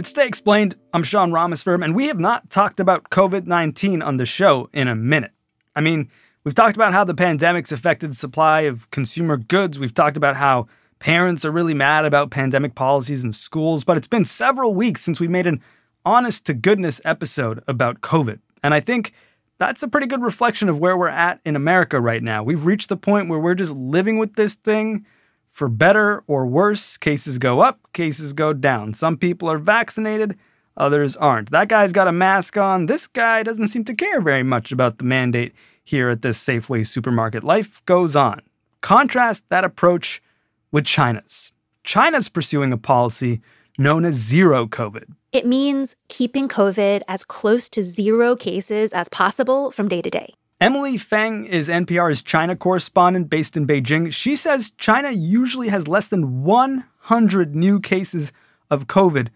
It's Stay Explained. I'm Sean Rameswaram, and we have not talked about COVID 19 on the show in a minute. I mean, we've talked about how the pandemic's affected the supply of consumer goods. We've talked about how parents are really mad about pandemic policies in schools, but it's been several weeks since we made an honest to goodness episode about COVID. And I think that's a pretty good reflection of where we're at in America right now. We've reached the point where we're just living with this thing for better or worse, cases go up, cases go down. Some people are vaccinated, others aren't. That guy's got a mask on. This guy doesn't seem to care very much about the mandate here at this Safeway supermarket. Life goes on. Contrast that approach with China's. China's pursuing a policy known as zero COVID. It means keeping COVID as close to zero cases as possible from day to day. Emily Feng is NPR's China correspondent based in Beijing. She says China usually has less than 100 new cases of COVID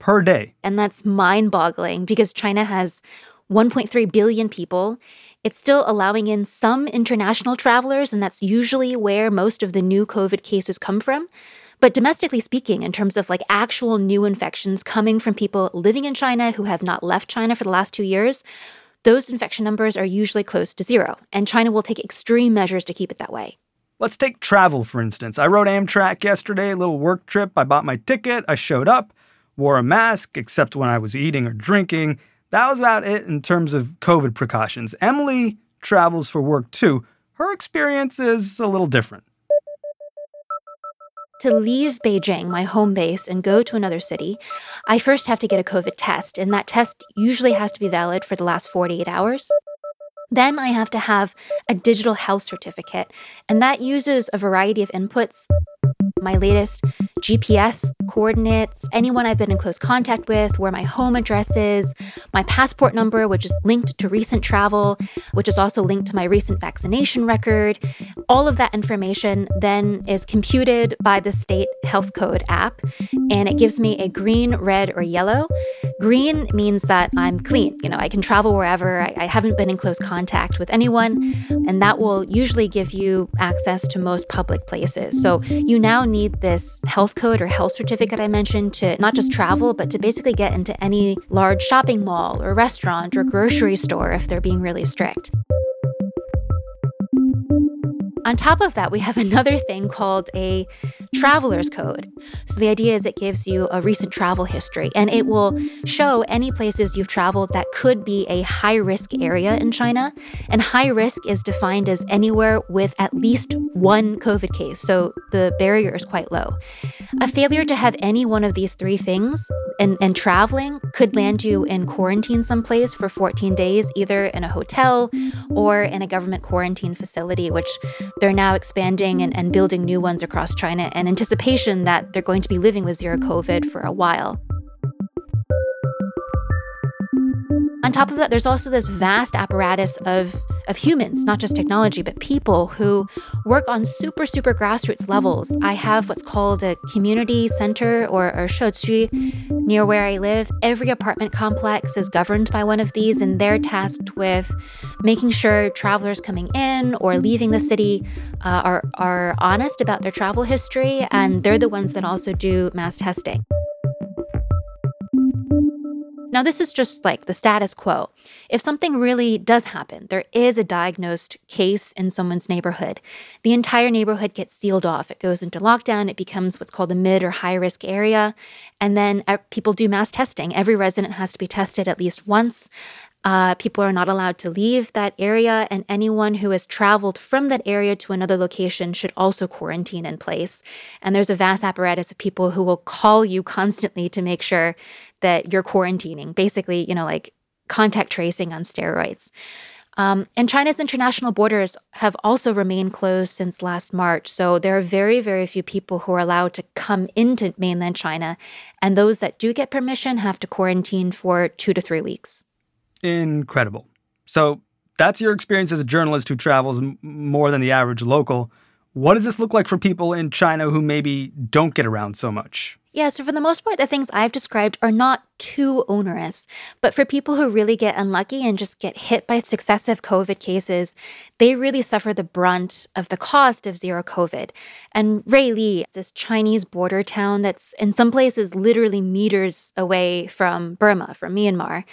per day. And that's mind boggling because China has 1.3 billion people. It's still allowing in some international travelers, and that's usually where most of the new COVID cases come from. But domestically speaking, in terms of like actual new infections coming from people living in China who have not left China for the last two years, those infection numbers are usually close to zero, and China will take extreme measures to keep it that way. Let's take travel, for instance. I rode Amtrak yesterday, a little work trip. I bought my ticket, I showed up, wore a mask, except when I was eating or drinking. That was about it in terms of COVID precautions. Emily travels for work too. Her experience is a little different to leave Beijing, my home base, and go to another city, I first have to get a COVID test, and that test usually has to be valid for the last 48 hours. Then I have to have a digital health certificate, and that uses a variety of inputs my latest GPS coordinates, anyone I've been in close contact with, where my home address is, my passport number, which is linked to recent travel, which is also linked to my recent vaccination record. All of that information then is computed by the state health code app, and it gives me a green, red, or yellow. Green means that I'm clean. You know, I can travel wherever, I, I haven't been in close contact with anyone, and that will usually give you access to most public places. So you now need this health code or health certificate I mentioned to not just travel, but to basically get into any large shopping mall or restaurant or grocery store if they're being really strict. On top of that, we have another thing called a traveler's code. So the idea is it gives you a recent travel history and it will show any places you've traveled that could be a high risk area in China. And high risk is defined as anywhere with at least one COVID case. So the barrier is quite low. A failure to have any one of these three things and, and traveling could land you in quarantine someplace for 14 days, either in a hotel or in a government quarantine facility, which they're now expanding and, and building new ones across China in anticipation that they're going to be living with zero COVID for a while. On top of that, there's also this vast apparatus of, of humans, not just technology, but people who work on super, super grassroots levels. I have what's called a community center or, or shequ near where I live. Every apartment complex is governed by one of these, and they're tasked with making sure travelers coming in or leaving the city uh, are, are honest about their travel history, and they're the ones that also do mass testing. Now, this is just like the status quo. If something really does happen, there is a diagnosed case in someone's neighborhood, the entire neighborhood gets sealed off. It goes into lockdown, it becomes what's called a mid or high risk area. And then uh, people do mass testing. Every resident has to be tested at least once. Uh, people are not allowed to leave that area, and anyone who has traveled from that area to another location should also quarantine in place. And there's a vast apparatus of people who will call you constantly to make sure that you're quarantining, basically, you know, like contact tracing on steroids. Um, and China's international borders have also remained closed since last March. So there are very, very few people who are allowed to come into mainland China. And those that do get permission have to quarantine for two to three weeks incredible. So that's your experience as a journalist who travels more than the average local. What does this look like for people in China who maybe don't get around so much? Yeah, so for the most part, the things I've described are not too onerous. But for people who really get unlucky and just get hit by successive COVID cases, they really suffer the brunt of the cost of zero COVID. And Ruili, this Chinese border town that's in some places literally meters away from Burma, from Myanmar,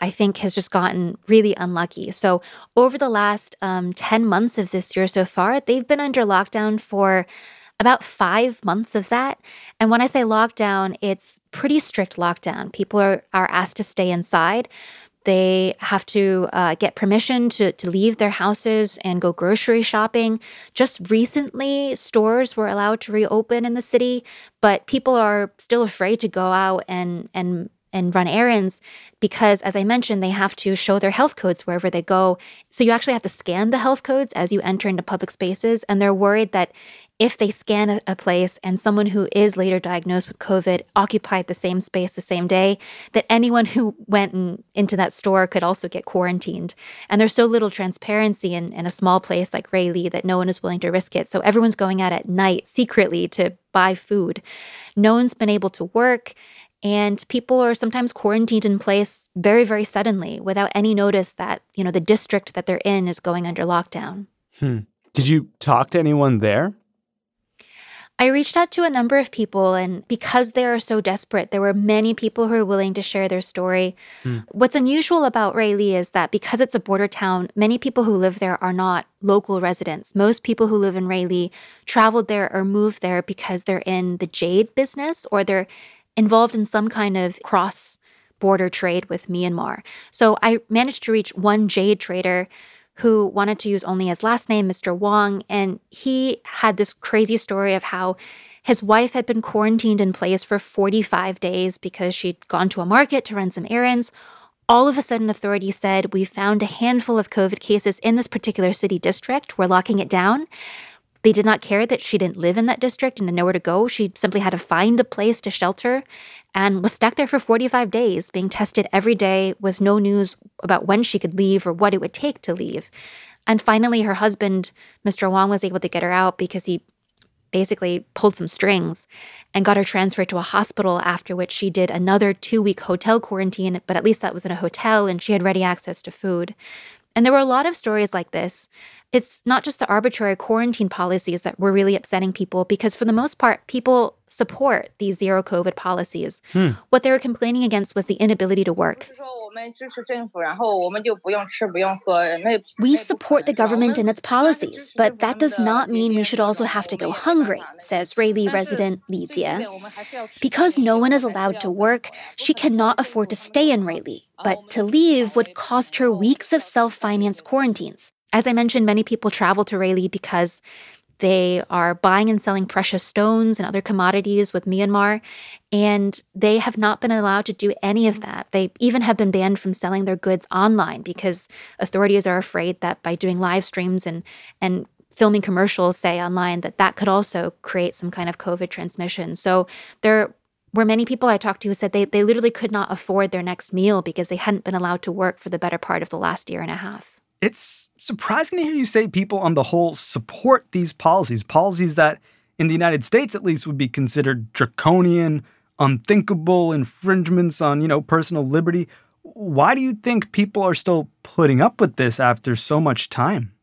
I think has just gotten really unlucky. So, over the last um, 10 months of this year so far, they've been under lockdown for about five months of that. And when I say lockdown, it's pretty strict lockdown. People are, are asked to stay inside. They have to uh, get permission to, to leave their houses and go grocery shopping. Just recently, stores were allowed to reopen in the city, but people are still afraid to go out and, and and run errands because, as I mentioned, they have to show their health codes wherever they go. So you actually have to scan the health codes as you enter into public spaces. And they're worried that if they scan a place and someone who is later diagnosed with COVID occupied the same space the same day, that anyone who went in, into that store could also get quarantined. And there's so little transparency in, in a small place like Ruili that no one is willing to risk it. So everyone's going out at night secretly to buy food. No one's been able to work. And people are sometimes quarantined in place very, very suddenly without any notice that, you know, the district that they're in is going under lockdown. Hmm. Did you talk to anyone there? I reached out to a number of people, and because they are so desperate, there were many people who are willing to share their story. Hmm. What's unusual about Ruili is that because it's a border town, many people who live there are not local residents. Most people who live in Ruili traveled there or moved there because they're in the jade business or they're involved in some kind of cross border trade with Myanmar. So I managed to reach one jade trader who wanted to use only his last name, Mr. Wong, and he had this crazy story of how his wife had been quarantined in place for 45 days because she'd gone to a market to run some errands. All of a sudden, authorities said, We found a handful of COVID cases in this particular city district. We're locking it down. They did not care that she didn't live in that district and had nowhere to go. She simply had to find a place to shelter and was stuck there for 45 days, being tested every day with no news about when she could leave or what it would take to leave. And finally, her husband, Mr. Wong, was able to get her out because he basically pulled some strings and got her transferred to a hospital, after which she did another two week hotel quarantine, but at least that was in a hotel and she had ready access to food. And there were a lot of stories like this. It's not just the arbitrary quarantine policies that were really upsetting people, because for the most part, people support these zero COVID policies. Hmm. What they were complaining against was the inability to work. We support the government and its policies, but that does not mean we should also have to go hungry, says Ruili resident Li Jie. Because no one is allowed to work, she cannot afford to stay in Ruili, but to leave would cost her weeks of self financed quarantines. As I mentioned, many people travel to Ruili because they are buying and selling precious stones and other commodities with Myanmar, and they have not been allowed to do any of that. They even have been banned from selling their goods online because authorities are afraid that by doing live streams and and filming commercials, say online, that that could also create some kind of COVID transmission. So there were many people I talked to who said they, they literally could not afford their next meal because they hadn't been allowed to work for the better part of the last year and a half. It's surprising to hear you say people on the whole support these policies, policies that in the United States at least would be considered draconian, unthinkable infringements on, you know, personal liberty. Why do you think people are still putting up with this after so much time?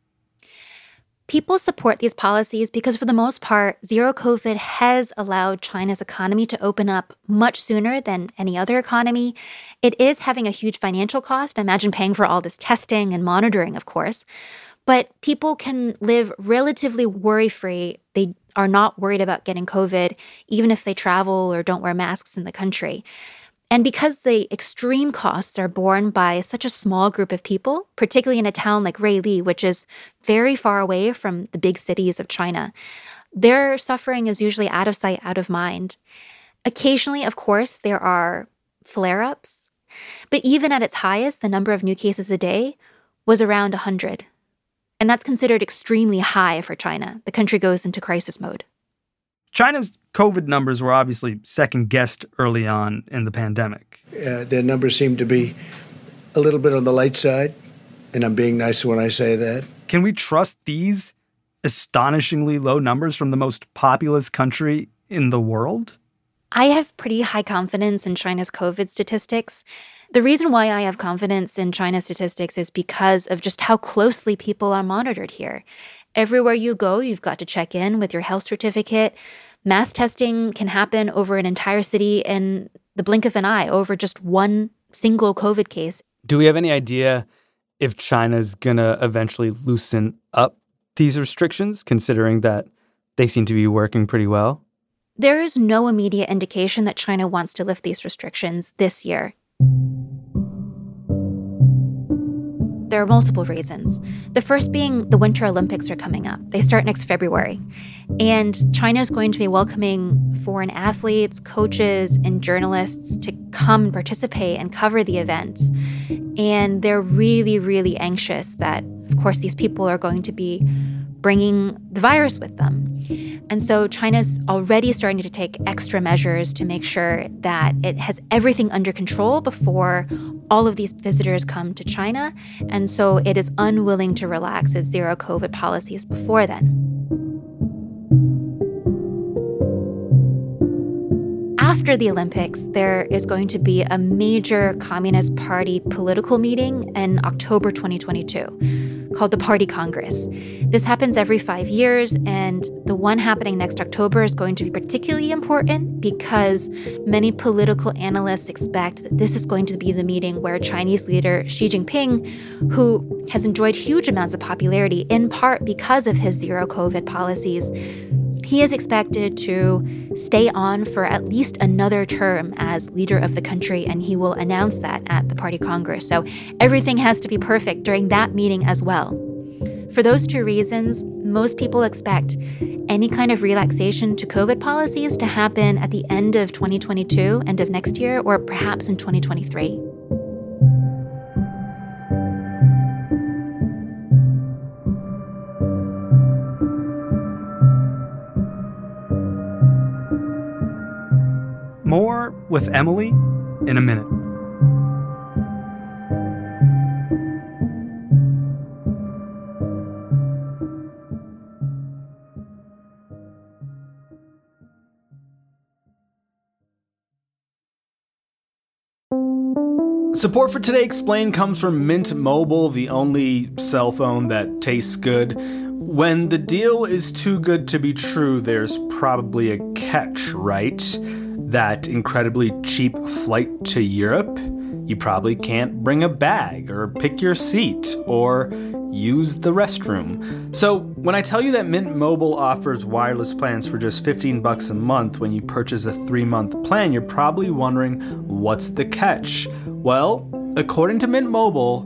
People support these policies because, for the most part, zero COVID has allowed China's economy to open up much sooner than any other economy. It is having a huge financial cost. Imagine paying for all this testing and monitoring, of course. But people can live relatively worry free. They are not worried about getting COVID, even if they travel or don't wear masks in the country. And because the extreme costs are borne by such a small group of people, particularly in a town like Ruili, which is very far away from the big cities of China, their suffering is usually out of sight, out of mind. Occasionally, of course, there are flare ups, but even at its highest, the number of new cases a day was around 100. And that's considered extremely high for China. The country goes into crisis mode. China's COVID numbers were obviously second guessed early on in the pandemic. Uh, their numbers seem to be a little bit on the light side, and I'm being nice when I say that. Can we trust these astonishingly low numbers from the most populous country in the world? I have pretty high confidence in China's COVID statistics. The reason why I have confidence in China's statistics is because of just how closely people are monitored here. Everywhere you go, you've got to check in with your health certificate. Mass testing can happen over an entire city in the blink of an eye over just one single COVID case. Do we have any idea if China's going to eventually loosen up these restrictions, considering that they seem to be working pretty well? There is no immediate indication that China wants to lift these restrictions this year. There are multiple reasons. The first being the Winter Olympics are coming up. They start next February. And China is going to be welcoming foreign athletes, coaches, and journalists to come and participate and cover the event. And they're really, really anxious that, of course, these people are going to be bringing the virus with them. And so China's already starting to take extra measures to make sure that it has everything under control before all of these visitors come to China. And so it is unwilling to relax its zero COVID policies before then. After the Olympics, there is going to be a major Communist Party political meeting in October 2022 called the Party Congress. This happens every five years, and the one happening next October is going to be particularly important because many political analysts expect that this is going to be the meeting where Chinese leader Xi Jinping, who has enjoyed huge amounts of popularity in part because of his zero COVID policies, he is expected to stay on for at least another term as leader of the country, and he will announce that at the party congress. So everything has to be perfect during that meeting as well. For those two reasons, most people expect any kind of relaxation to COVID policies to happen at the end of 2022, end of next year, or perhaps in 2023. With Emily in a minute. Support for Today Explained comes from Mint Mobile, the only cell phone that tastes good. When the deal is too good to be true, there's probably a catch, right? That incredibly cheap flight to Europe, you probably can't bring a bag or pick your seat or use the restroom. So, when I tell you that Mint Mobile offers wireless plans for just 15 bucks a month when you purchase a 3-month plan, you're probably wondering what's the catch? Well, according to Mint Mobile,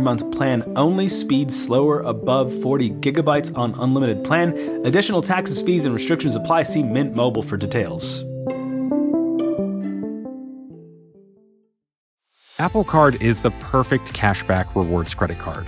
3-month plan only. Speed slower above 40 gigabytes on unlimited plan. Additional taxes, fees, and restrictions apply. See Mint Mobile for details. Apple Card is the perfect cashback rewards credit card.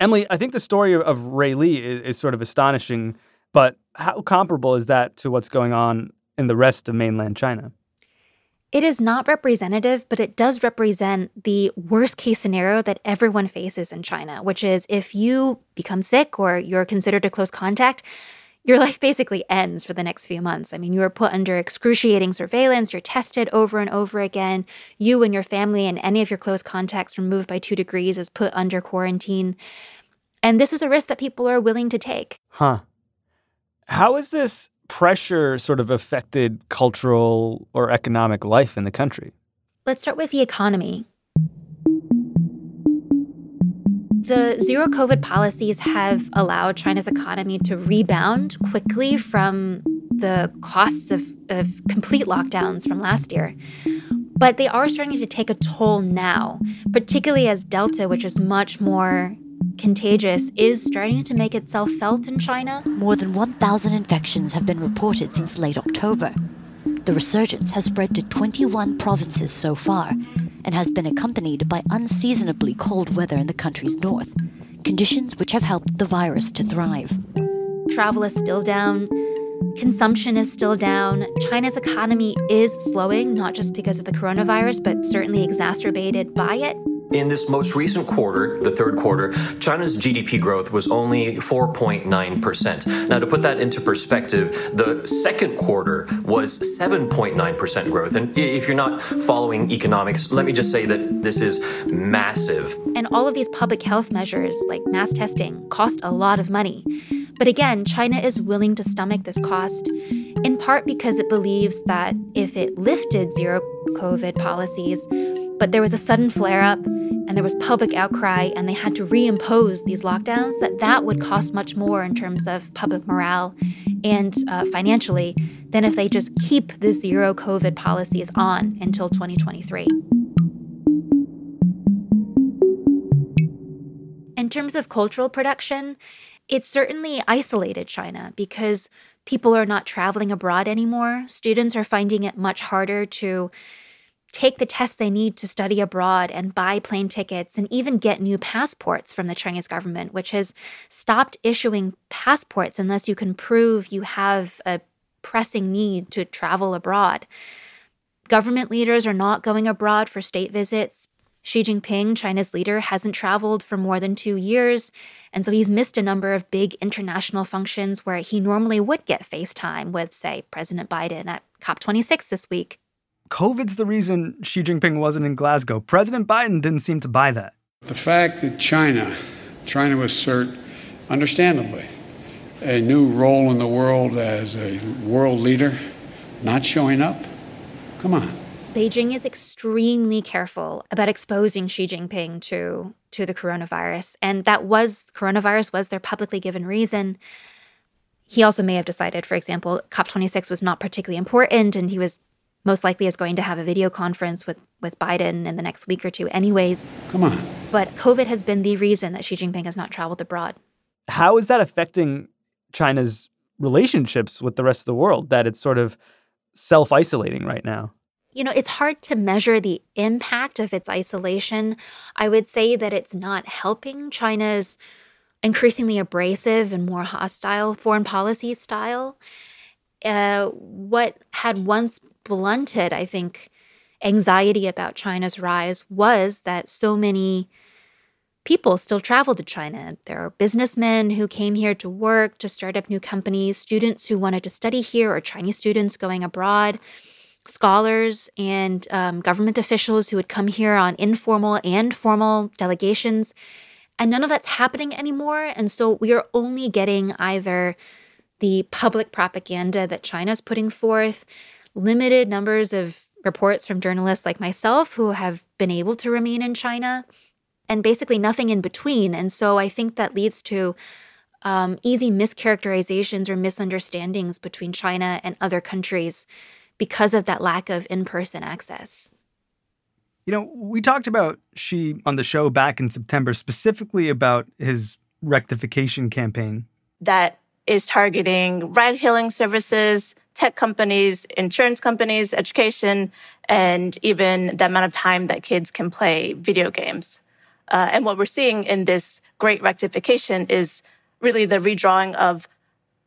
Emily, I think the story of Ruili is, is, sort of astonishing, but how comparable is that to what's going on in the rest of mainland China? It is not representative, but it does represent the worst case scenario that everyone faces in China, which is if you become sick or you're considered a close contact, your life basically ends for the next few months. I mean, you are put under excruciating surveillance, you're tested over and over again. You and your family and any of your close contacts removed by two degrees is put under quarantine. And this is a risk that people are willing to take. Huh. How is this pressure sort of affected cultural or economic life in the country? Let's start with the economy. The zero COVID policies have allowed China's economy to rebound quickly from the costs of, of complete lockdowns from last year. But they are starting to take a toll now, particularly as Delta, which is much more contagious, is starting to make itself felt in China. More than 1,000 infections have been reported since late October. The resurgence has spread to 21 provinces so far, and has been accompanied by unseasonably cold weather in the country's north, conditions which have helped the virus to thrive. Travel is still down. Consumption is still down. China's economy is slowing, not just because of the coronavirus, but certainly exacerbated by it. In this most recent quarter, the third quarter, China's GDP growth was only 4.9%. Now, to put that into perspective, the second quarter was 7.9% growth. And if you're not following economics, let me just say that this is massive. And all of these public health measures, like mass testing, cost a lot of money. But again, China is willing to stomach this cost, in part because it believes that if it lifted zero COVID policies, but there was a sudden flare up and there was public outcry and they had to reimpose these lockdowns that that would cost much more in terms of public morale and uh, financially than if they just keep the zero covid policies on until 2023 in terms of cultural production it certainly isolated china because people are not traveling abroad anymore. Students are finding it much harder to take the tests they need to study abroad and buy plane tickets and even get new passports from the Chinese government, which has stopped issuing passports unless you can prove you have a pressing need to travel abroad. Government leaders are not going abroad for state visits. Xi Jinping, China's leader, hasn't traveled for more than two years, and so he's missed a number of big international functions where he normally would get FaceTime with, say, President Biden at COP26 this week. COVID's the reason Xi Jinping wasn't in Glasgow. President Biden didn't seem to buy that. The fact that China, trying to assert, understandably, a new role in the world as a world leader, not showing up, come on. Beijing is extremely careful about exposing Xi Jinping to to the coronavirus, and that was coronavirus was their publicly given reason. He also may have decided, for example, COP26 was not particularly important, and he was most likely is going to have a video conference with, with Biden in the next week or two, anyways. Come on. But COVID has been the reason that Xi Jinping has not traveled abroad. How is that affecting China's relationships with the rest of the world that it's sort of self isolating right now? You know, it's hard to measure the impact of its isolation. I would say that it's not helping China's increasingly abrasive and more hostile foreign policy style. Uh, what had once blunted, I think, anxiety about China's rise was that so many people still travel to China. There are businessmen who came here to work, to start up new companies, students who wanted to study here, or Chinese students going abroad, scholars and um, government officials who would come here on informal and formal delegations. And none of that's happening anymore. And so we are only getting either the public propaganda that China's putting forth limited numbers of reports from journalists like myself who have been able to remain in China, and basically nothing in between. And so I think that leads to um, easy mischaracterizations or misunderstandings between China and other countries because of that lack of in person access. You know, we talked about Xi on the show back in September, specifically about his rectification campaign. That is targeting ride hailing services, tech companies, insurance companies, education, and even the amount of time that kids can play video games. Uh, and what we're seeing in this great rectification is really the redrawing of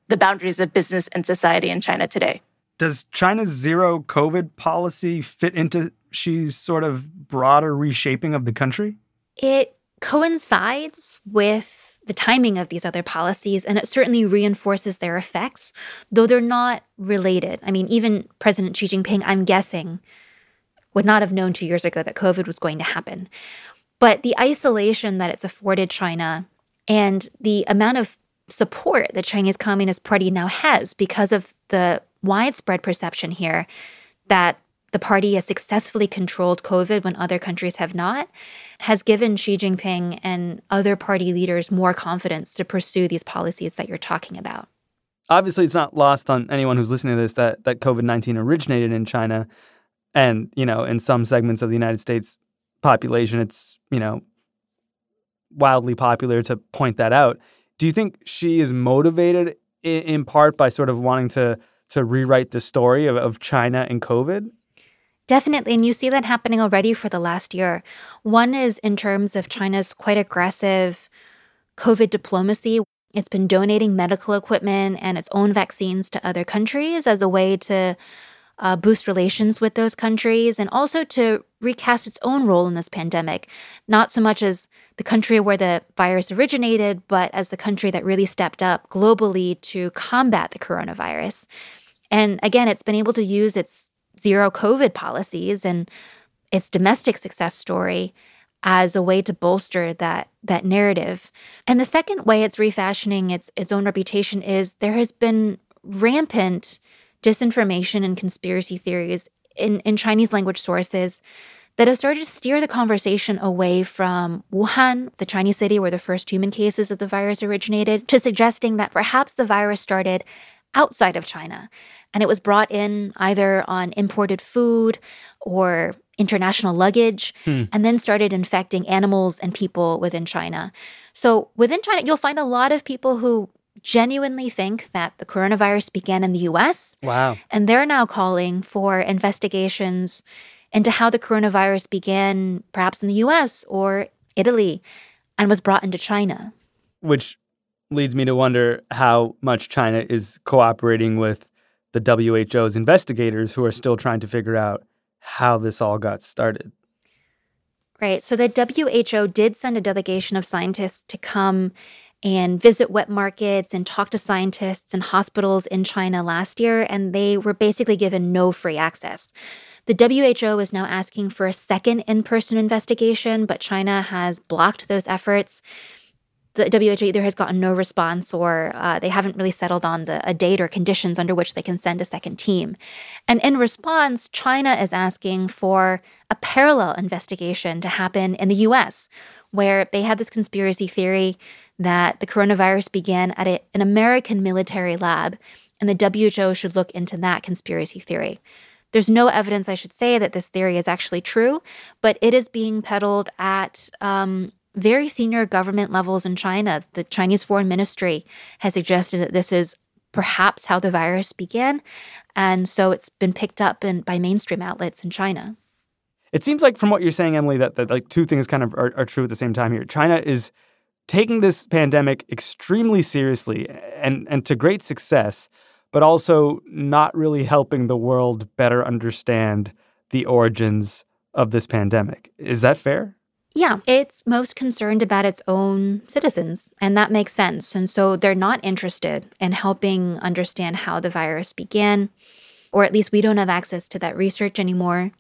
the boundaries of business and society in China today. Does China's zero COVID policy fit into Xi's sort of broader reshaping of the country? It coincides with the timing of these other policies, and it certainly reinforces their effects, though they're not related. I mean, even President Xi Jinping, I'm guessing, would not have known two years ago that COVID was going to happen. But the isolation that it's afforded China and the amount of support the Chinese Communist Party now has because of the widespread perception here that the party has successfully controlled COVID when other countries have not, has given Xi Jinping and other party leaders more confidence to pursue these policies that you're talking about. Obviously, it's not lost on anyone who's listening to this that, that COVID 19 originated in China. And, you know, in some segments of the United States, population, it's, you know, wildly popular to point that out. Do you think Xi is motivated in, part by sort of wanting to to rewrite the story of, of China and COVID? Definitely. And you see that happening already for the last year. One is in terms of China's quite aggressive COVID diplomacy. It's been donating medical equipment and its own vaccines to other countries as a way to uh, boost relations with those countries and also to recast its own role in this pandemic, not so much as the country where the virus originated, but as the country that really stepped up globally to combat the coronavirus. And again, it's been able to use its zero COVID policies and its domestic success story as a way to bolster that that narrative. And the second way it's refashioning its its own reputation is there has been rampant disinformation and conspiracy theories in, in Chinese language sources that have started to steer the conversation away from Wuhan, the Chinese city where the first human cases of the virus originated, to suggesting that perhaps the virus started outside of China and it was brought in either on imported food or international luggage hmm. and then started infecting animals and people within China. So within China, you'll find a lot of people who genuinely think that the coronavirus began in the US. Wow. And they're now calling for investigations into how the coronavirus began perhaps in the US or Italy and was brought into China. Which leads me to wonder how much China is cooperating with the WHO's investigators who are still trying to figure out how this all got started. Right. So the WHO did send a delegation of scientists to come and visit wet markets and talk to scientists and hospitals in China last year, and they were basically given no free access. The WHO is now asking for a second in person investigation, but China has blocked those efforts. The WHO either has gotten no response or uh, they haven't really settled on the, a date or conditions under which they can send a second team. And in response, China is asking for a parallel investigation to happen in the US, where they have this conspiracy theory that the coronavirus began at a, an American military lab, and the WHO should look into that conspiracy theory. There's no evidence, I should say, that this theory is actually true, but it is being peddled at um, very senior government levels in China. The Chinese Foreign Ministry has suggested that this is perhaps how the virus began, and so it's been picked up in, by mainstream outlets in China. It seems like from what you're saying, Emily, that, that like two things kind of are, are true at the same time here. China is taking this pandemic extremely seriously and, and to great success, but also not really helping the world better understand the origins of this pandemic. Is that fair? Yeah, it's most concerned about its own citizens, and that makes sense. And so they're not interested in helping understand how the virus began, or at least we don't have access to that research anymore.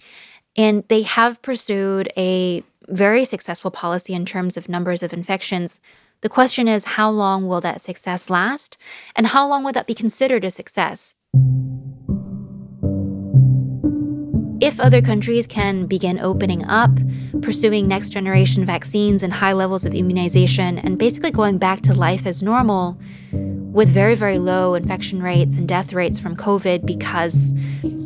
And they have pursued a very successful policy in terms of numbers of infections. The question is, how long will that success last? And how long would that be considered a success? If other countries can begin opening up, pursuing next generation vaccines and high levels of immunization, and basically going back to life as normal with very, very low infection rates and death rates from COVID because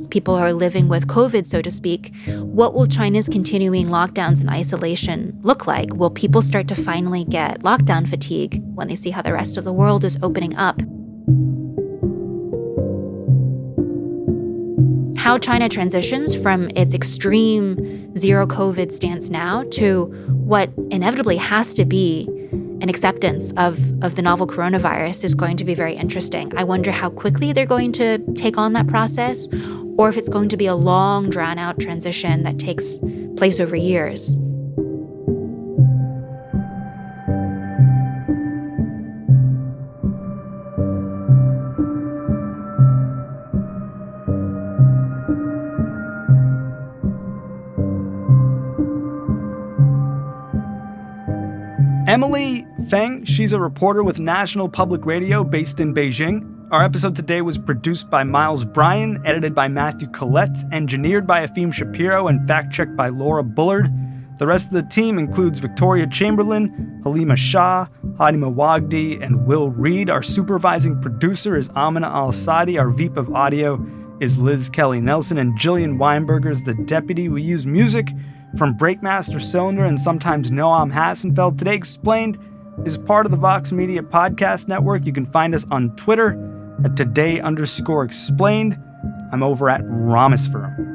people are living with COVID, so to speak, what will China's continuing lockdowns and isolation look like? Will people start to finally get lockdown fatigue when they see how the rest of the world is opening up? How China transitions from its extreme zero COVID stance now to what inevitably has to be an acceptance of, of the novel coronavirus is going to be very interesting. I wonder how quickly they're going to take on that process, or if it's going to be a long, drawn out transition that takes place over years. Emily Feng, she's a reporter with National Public Radio based in Beijing. Our episode today was produced by Miles Bryan, edited by Matthew Collette, engineered by Efim Shapiro, and fact checked by Laura Bullard. The rest of the team includes Victoria Chamberlain, Halima Shah, Hady Mawajdeh, and Will Reed. Our supervising producer is Amina Al Sadi. Our VP of audio is Liz Kelly Nelson, and Jillian Weinberger is the deputy. We use music from Breakmaster Cylinder and sometimes Noam Hassenfeld. Today Explained is part of the Vox Media Podcast Network. You can find us on Twitter at today underscore explained. I'm over at Rameswaram.